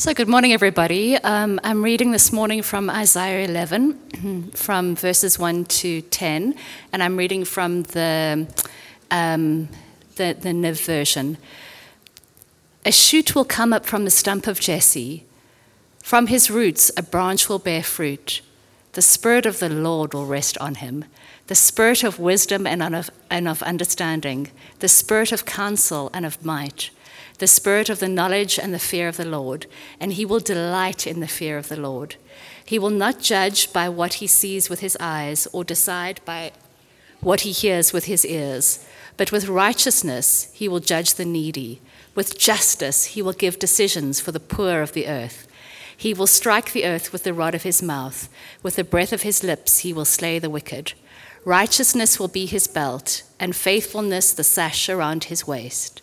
So, good morning, everybody. Um, I'm reading this morning from Isaiah 11, from verses 1 to 10, and I'm reading from the, um, the, the Niv version. A shoot will come up from the stump of Jesse. From his roots, a branch will bear fruit. The Spirit of the Lord will rest on him the Spirit of wisdom and of, and of understanding, the Spirit of counsel and of might the spirit of the knowledge and the fear of the Lord, and he will delight in the fear of the Lord. He will not judge by what he sees with his eyes or decide by what he hears with his ears, but with righteousness he will judge the needy. With justice he will give decisions for the poor of the earth. He will strike the earth with the rod of his mouth. With the breath of his lips he will slay the wicked. Righteousness will be his belt, and faithfulness the sash around his waist.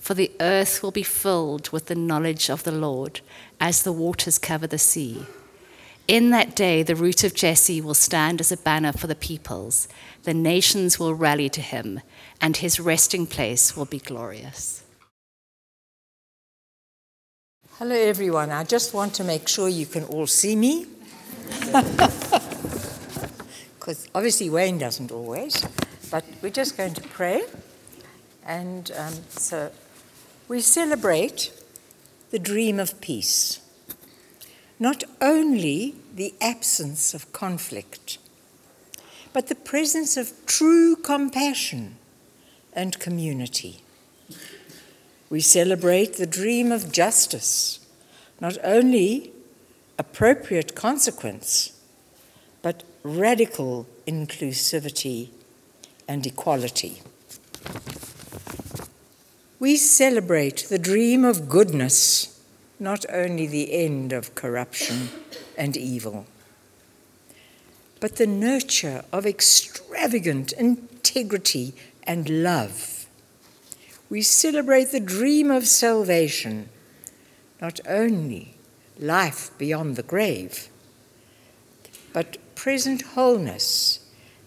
for the earth will be filled with the knowledge of the Lord as the waters cover the sea. In that day, the root of Jesse will stand as a banner for the peoples. The nations will rally to him, and his resting place will be glorious. Hello, everyone. I just want to make sure you can all see me. Because obviously, Wayne doesn't always. But we're just going to pray. And um, so we celebrate the dream of peace, not only the absence of conflict, but the presence of true compassion and community. We celebrate the dream of justice, not only appropriate consequence, but radical inclusivity and equality. We celebrate the dream of goodness, not only the end of corruption and evil, but the nurture of extravagant integrity and love. We celebrate the dream of salvation, not only life beyond the grave, but present wholeness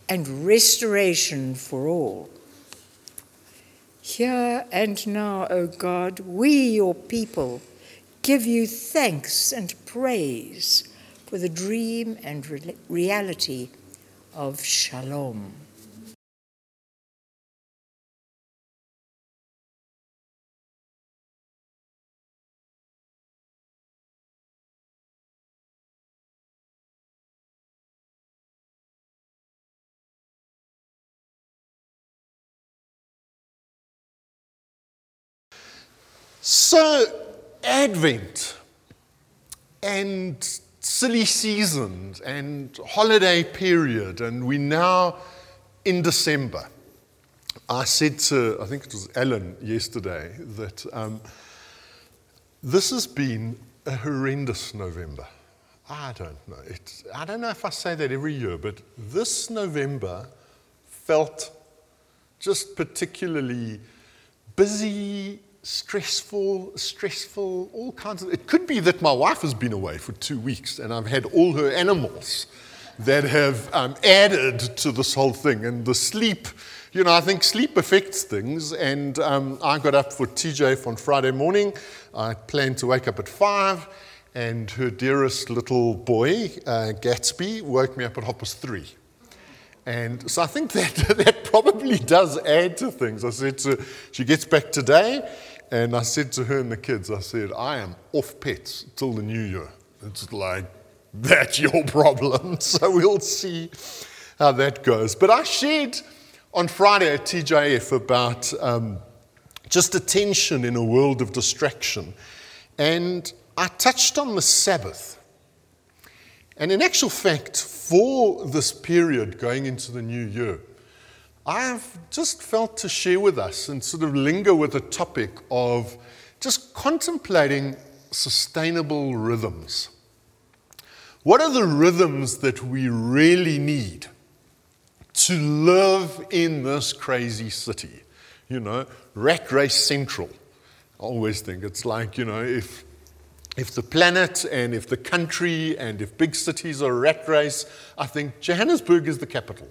and restoration for all. Here and now, O God, we, your people, give you thanks and praise for the dream and re- reality of shalom. So, Advent and silly seasons and holiday period, and we're now in December. I said to, I think it was Alan yesterday, that um, this has been a horrendous November. I don't know. It's, I don't know if I say that every year, but this November felt just particularly busy stressful, stressful, all kinds of. It could be that my wife has been away for two weeks and I've had all her animals that have um, added to this whole thing. And the sleep, you know, I think sleep affects things. And um, I got up for TJ on Friday morning. I planned to wake up at five. And her dearest little boy, uh, Gatsby, woke me up at half past three. And so I think that that probably does add to things. I said she gets back today, and I said to her and the kids, I said, I am off pets till the new year. It's like, that's your problem. So we'll see how that goes. But I shared on Friday at TJF about um, just attention in a world of distraction. And I touched on the Sabbath. And in actual fact, for this period going into the new year, I've just felt to share with us and sort of linger with the topic of just contemplating sustainable rhythms. What are the rhythms that we really need to live in this crazy city? You know, rat race central. I always think it's like, you know, if, if the planet and if the country and if big cities are rat race, I think Johannesburg is the capital.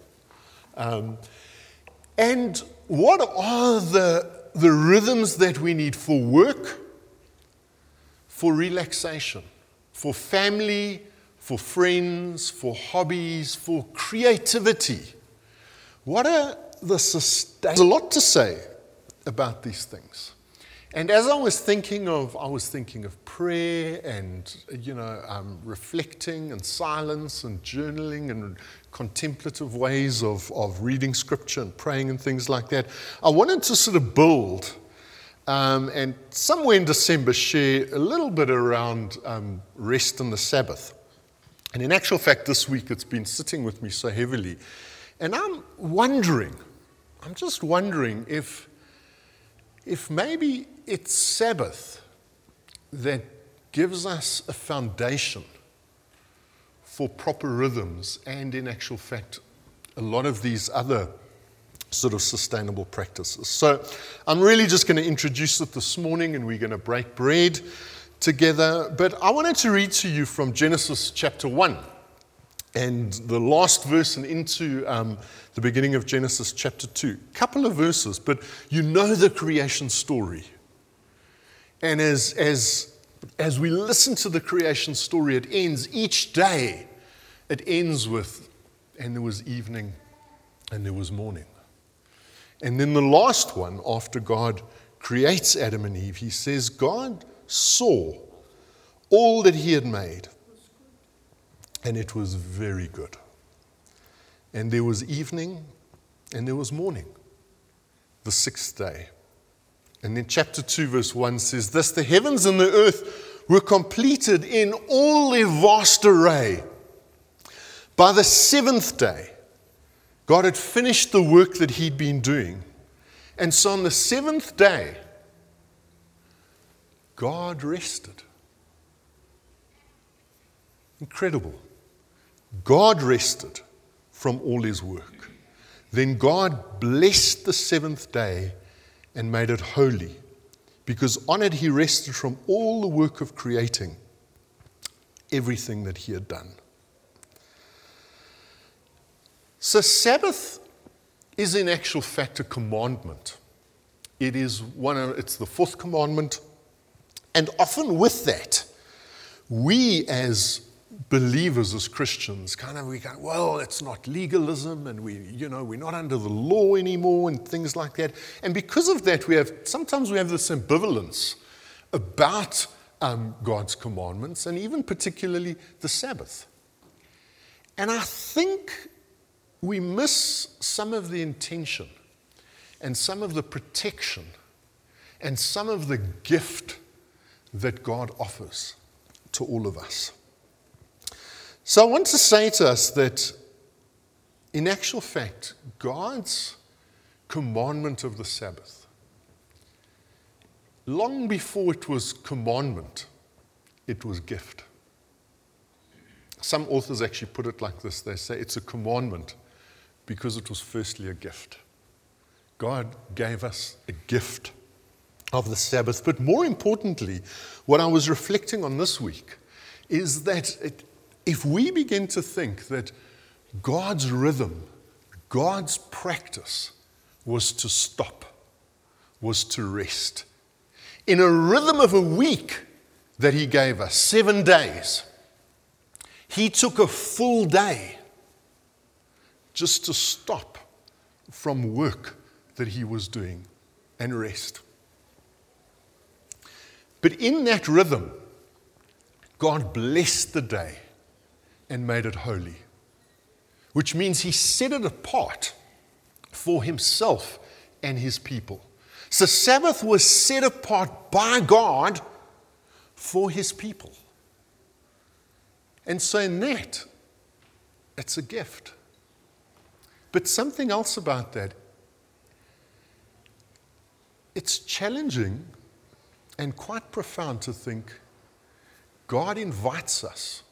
Um, and what are the, the rhythms that we need for work, for relaxation, for family, for friends, for hobbies, for creativity? What are the sustain? There's a lot to say about these things. And as I was thinking of, I was thinking of prayer and, you know, um, reflecting and silence and journaling and contemplative ways of, of reading scripture and praying and things like that. I wanted to sort of build um, and somewhere in December share a little bit around um, rest and the Sabbath. And in actual fact, this week it's been sitting with me so heavily. And I'm wondering, I'm just wondering if, if maybe it's Sabbath that gives us a foundation for proper rhythms and, in actual fact, a lot of these other sort of sustainable practices. So, I'm really just going to introduce it this morning and we're going to break bread together. But I wanted to read to you from Genesis chapter 1 and the last verse and into um, the beginning of Genesis chapter 2. a Couple of verses, but you know the creation story. And as, as, as we listen to the creation story, it ends each day. It ends with, and there was evening and there was morning. And then the last one, after God creates Adam and Eve, he says, God saw all that he had made, and it was very good. And there was evening and there was morning, the sixth day. And then chapter 2, verse 1 says, Thus the heavens and the earth were completed in all their vast array. By the seventh day, God had finished the work that he'd been doing. And so on the seventh day, God rested. Incredible. God rested from all his work. Then God blessed the seventh day and made it holy, because on it he rested from all the work of creating everything that he had done. So, Sabbath is in actual fact a commandment. It is one of, it's the fourth commandment. And often with that, we as believers as Christians, kind of we go, well, it's not legalism and we, you know, we're not under the law anymore and things like that. And because of that, we have sometimes we have this ambivalence about um, God's commandments and even particularly the Sabbath. And I think we miss some of the intention and some of the protection and some of the gift that God offers to all of us. So I want to say to us that, in actual fact, God's commandment of the Sabbath, long before it was commandment, it was gift. Some authors actually put it like this they say it's a commandment because it was firstly a gift. God gave us a gift of the Sabbath. But more importantly, what I was reflecting on this week is that it, if we begin to think that God's rhythm, God's practice was to stop, was to rest, in a rhythm of a week that He gave us, seven days, He took a full day just to stop from work that He was doing and rest. But in that rhythm, God blessed the day and made it holy, which means he set it apart for himself and his people. So, Sabbath was set apart by God for his people. And so, in that, it's a gift. But something else about that it's challenging and quite profound to think God invites us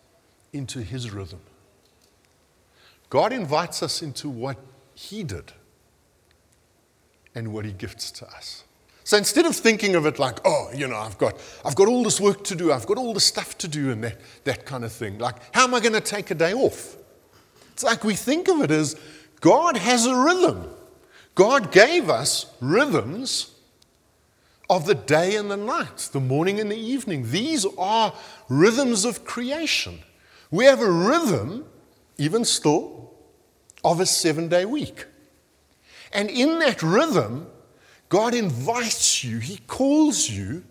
into his rhythm. God invites us into what he did and what he gifts to us. So instead of thinking of it like, oh, you know, I've got, I've got all this work to do, I've got all this stuff to do, and that, that kind of thing, like, how am I going to take a day off? It's like we think of it as God has a rhythm. God gave us rhythms of the day and the night, the morning and the evening. These are rhythms of creation. We have a rhythm, even still, of a seven day week. And in that rhythm, God invites you, He calls you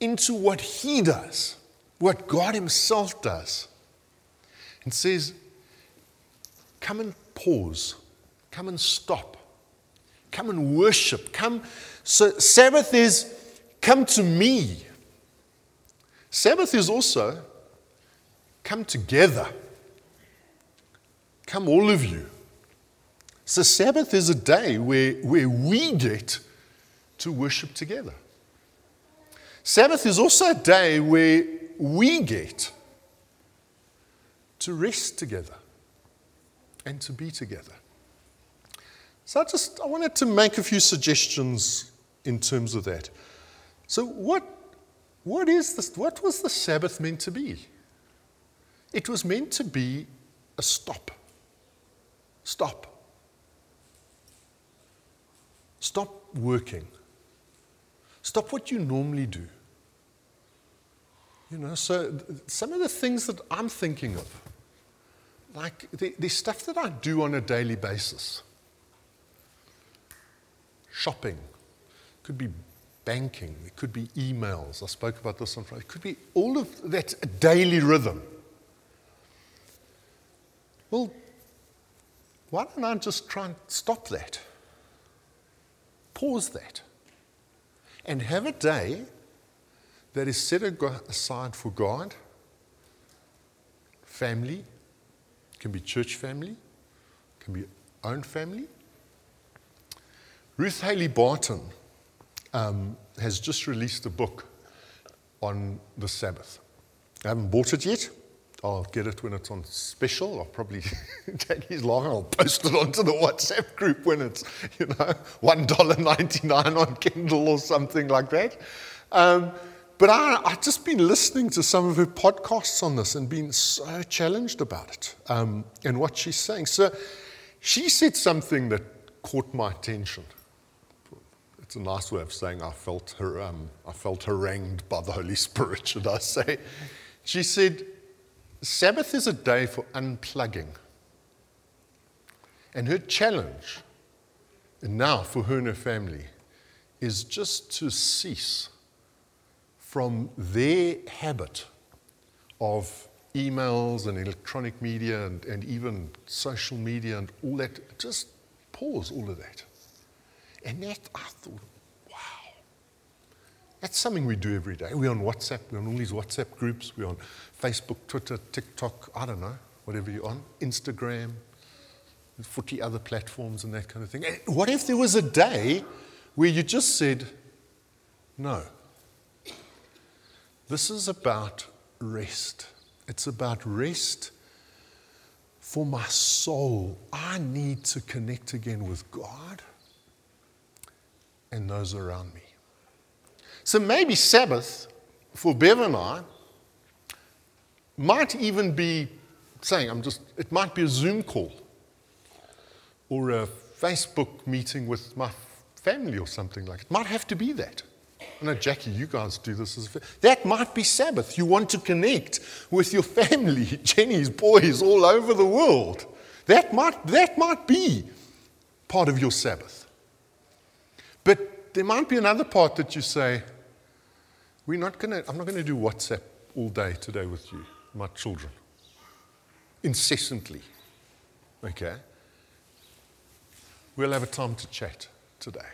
into what He does, what God Himself does, and says, Come and pause, come and stop, come and worship. Come. So, Sabbath is come to me. Sabbath is also come together. Come, all of you. So, Sabbath is a day where, where we get to worship together. Sabbath is also a day where we get to rest together and to be together. So I just I wanted to make a few suggestions in terms of that. So what what is this what was the Sabbath meant to be? It was meant to be a stop. Stop. Stop working. Stop what you normally do. You know, so some of the things that I'm thinking of, like the, the stuff that I do on a daily basis shopping, could be banking, it could be emails. I spoke about this on Friday. It could be all of that daily rhythm. Well, why don't I just try and stop that? Pause that. And have a day that is set aside for God, family, can be church family, can be own family. Ruth Haley Barton um, has just released a book on the Sabbath. I haven't bought it yet. I'll get it when it's on special. I'll probably take his long. I'll post it onto the WhatsApp group when it's, you know, $1.99 on Kindle or something like that. Um, but I, I've just been listening to some of her podcasts on this and been so challenged about it um, and what she's saying. So she said something that caught my attention. It's a nice way of saying I felt, her, um, I felt harangued by the Holy Spirit, should I say. She said, Sabbath is a day for unplugging. And her challenge, and now for her and her family, is just to cease from their habit of emails and electronic media and, and even social media and all that. Just pause all of that. And that, I thought, that's something we do every day. We're on WhatsApp, we're on all these WhatsApp groups, we're on Facebook, Twitter, TikTok, I don't know, whatever you're on, Instagram, 40 other platforms and that kind of thing. what if there was a day where you just said, no, this is about rest. It's about rest for my soul. I need to connect again with God and those around me. So maybe Sabbath for Bev and I might even be saying, I'm just, it might be a Zoom call or a Facebook meeting with my family or something like it. It might have to be that. I know, Jackie, you guys do this as That might be Sabbath. You want to connect with your family, Jenny's boys all over the world. That might, that might be part of your Sabbath. But there might be another part that you say, we're not gonna, I'm not going to do WhatsApp all day today with you, my children, incessantly. Okay? We'll have a time to chat today.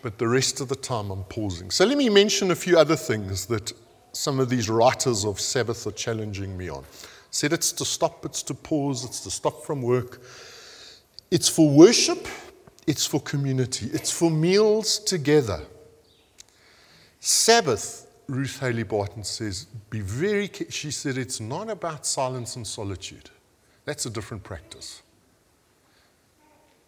But the rest of the time, I'm pausing. So let me mention a few other things that some of these writers of Sabbath are challenging me on. Said it's to stop, it's to pause, it's to stop from work. It's for worship, it's for community, it's for meals together. Sabbath Ruth Haley Barton says, be very, she said, it's not about silence and solitude. That's a different practice.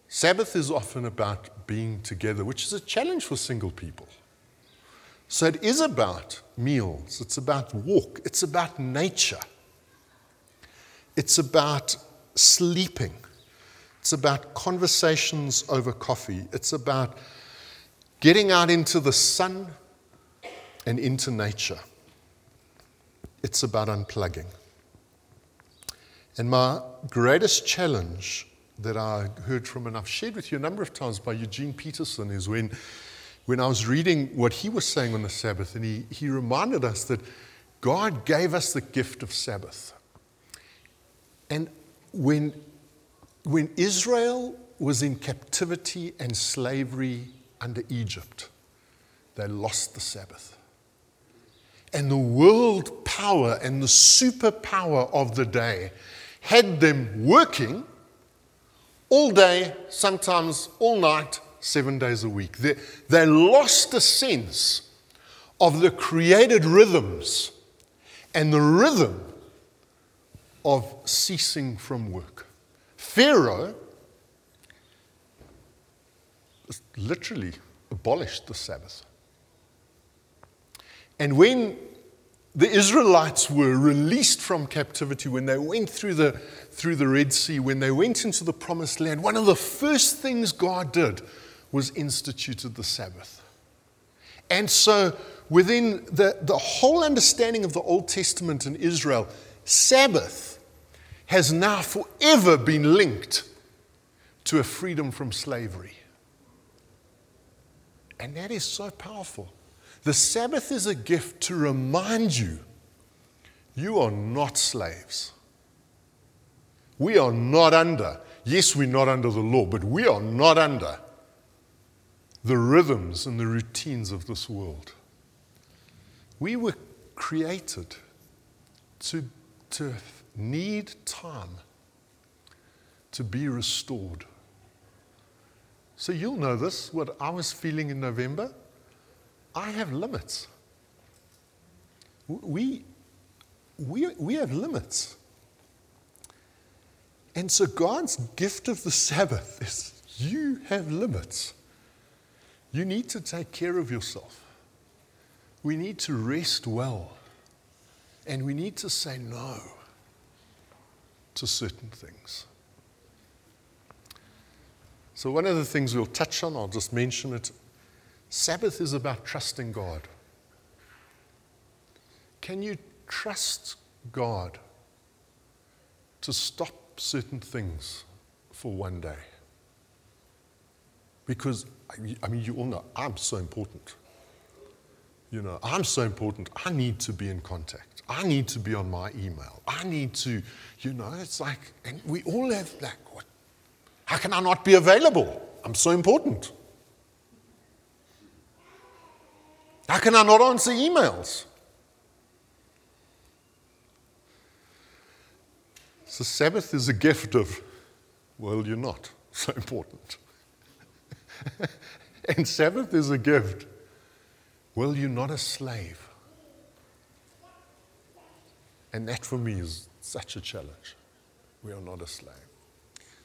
Sabbath is often about being together, which is a challenge for single people. So it is about meals, it's about walk, it's about nature, it's about sleeping, it's about conversations over coffee, it's about getting out into the sun and into nature. It's about unplugging. And my greatest challenge that I heard from, and I've shared with you a number of times by Eugene Peterson, is when, when I was reading what he was saying on the Sabbath, and he, he reminded us that God gave us the gift of Sabbath. And when, when Israel was in captivity and slavery under Egypt, they lost the Sabbath. And the world power and the superpower of the day had them working all day, sometimes all night, seven days a week. They, they lost the sense of the created rhythms and the rhythm of ceasing from work. Pharaoh literally abolished the Sabbath. And when the Israelites were released from captivity, when they went through the, through the Red Sea, when they went into the promised land, one of the first things God did was instituted the Sabbath. And so, within the, the whole understanding of the Old Testament in Israel, Sabbath has now forever been linked to a freedom from slavery. And that is so powerful. The Sabbath is a gift to remind you you are not slaves. We are not under, yes, we're not under the law, but we are not under the rhythms and the routines of this world. We were created to, to need time to be restored. So you'll know this, what I was feeling in November. I have limits. We, we, we have limits. And so God's gift of the Sabbath is you have limits. You need to take care of yourself. We need to rest well. And we need to say no to certain things. So, one of the things we'll touch on, I'll just mention it Sabbath is about trusting God. Can you trust God to stop certain things for one day? Because, I mean, you all know I'm so important. You know, I'm so important. I need to be in contact. I need to be on my email. I need to, you know, it's like, and we all have like, what? How can I not be available? I'm so important. How can I not answer emails? So, Sabbath is a gift of, well, you're not so important. and Sabbath is a gift, well, you're not a slave. And that for me is such a challenge. We are not a slave.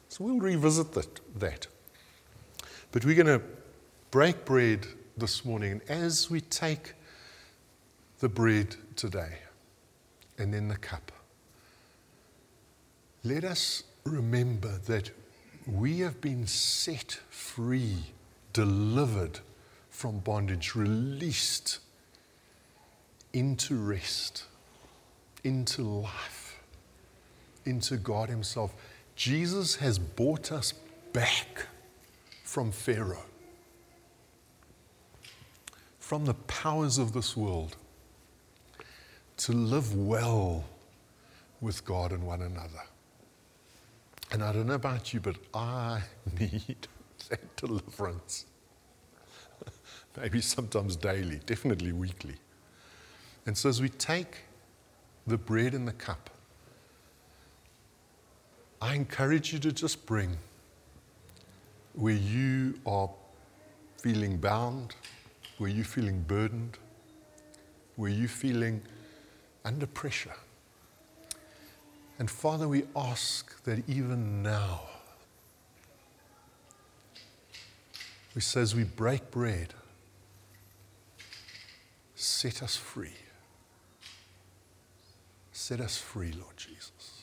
So we'll revisit that. that. But we're going to break bread this morning. And as we take the bread today and then the cup, let us remember that we have been set free, delivered from bondage, released into rest, into life, into God Himself. Jesus has brought us back from Pharaoh from the powers of this world to live well with God and one another. And I don't know about you, but I need that deliverance. Maybe sometimes daily, definitely weekly. And so as we take the bread and the cup, I encourage you to just bring where you are feeling bound, were you feeling burdened? were you feeling under pressure? And Father, we ask that even now, we say as we break bread, set us free. Set us free, Lord Jesus.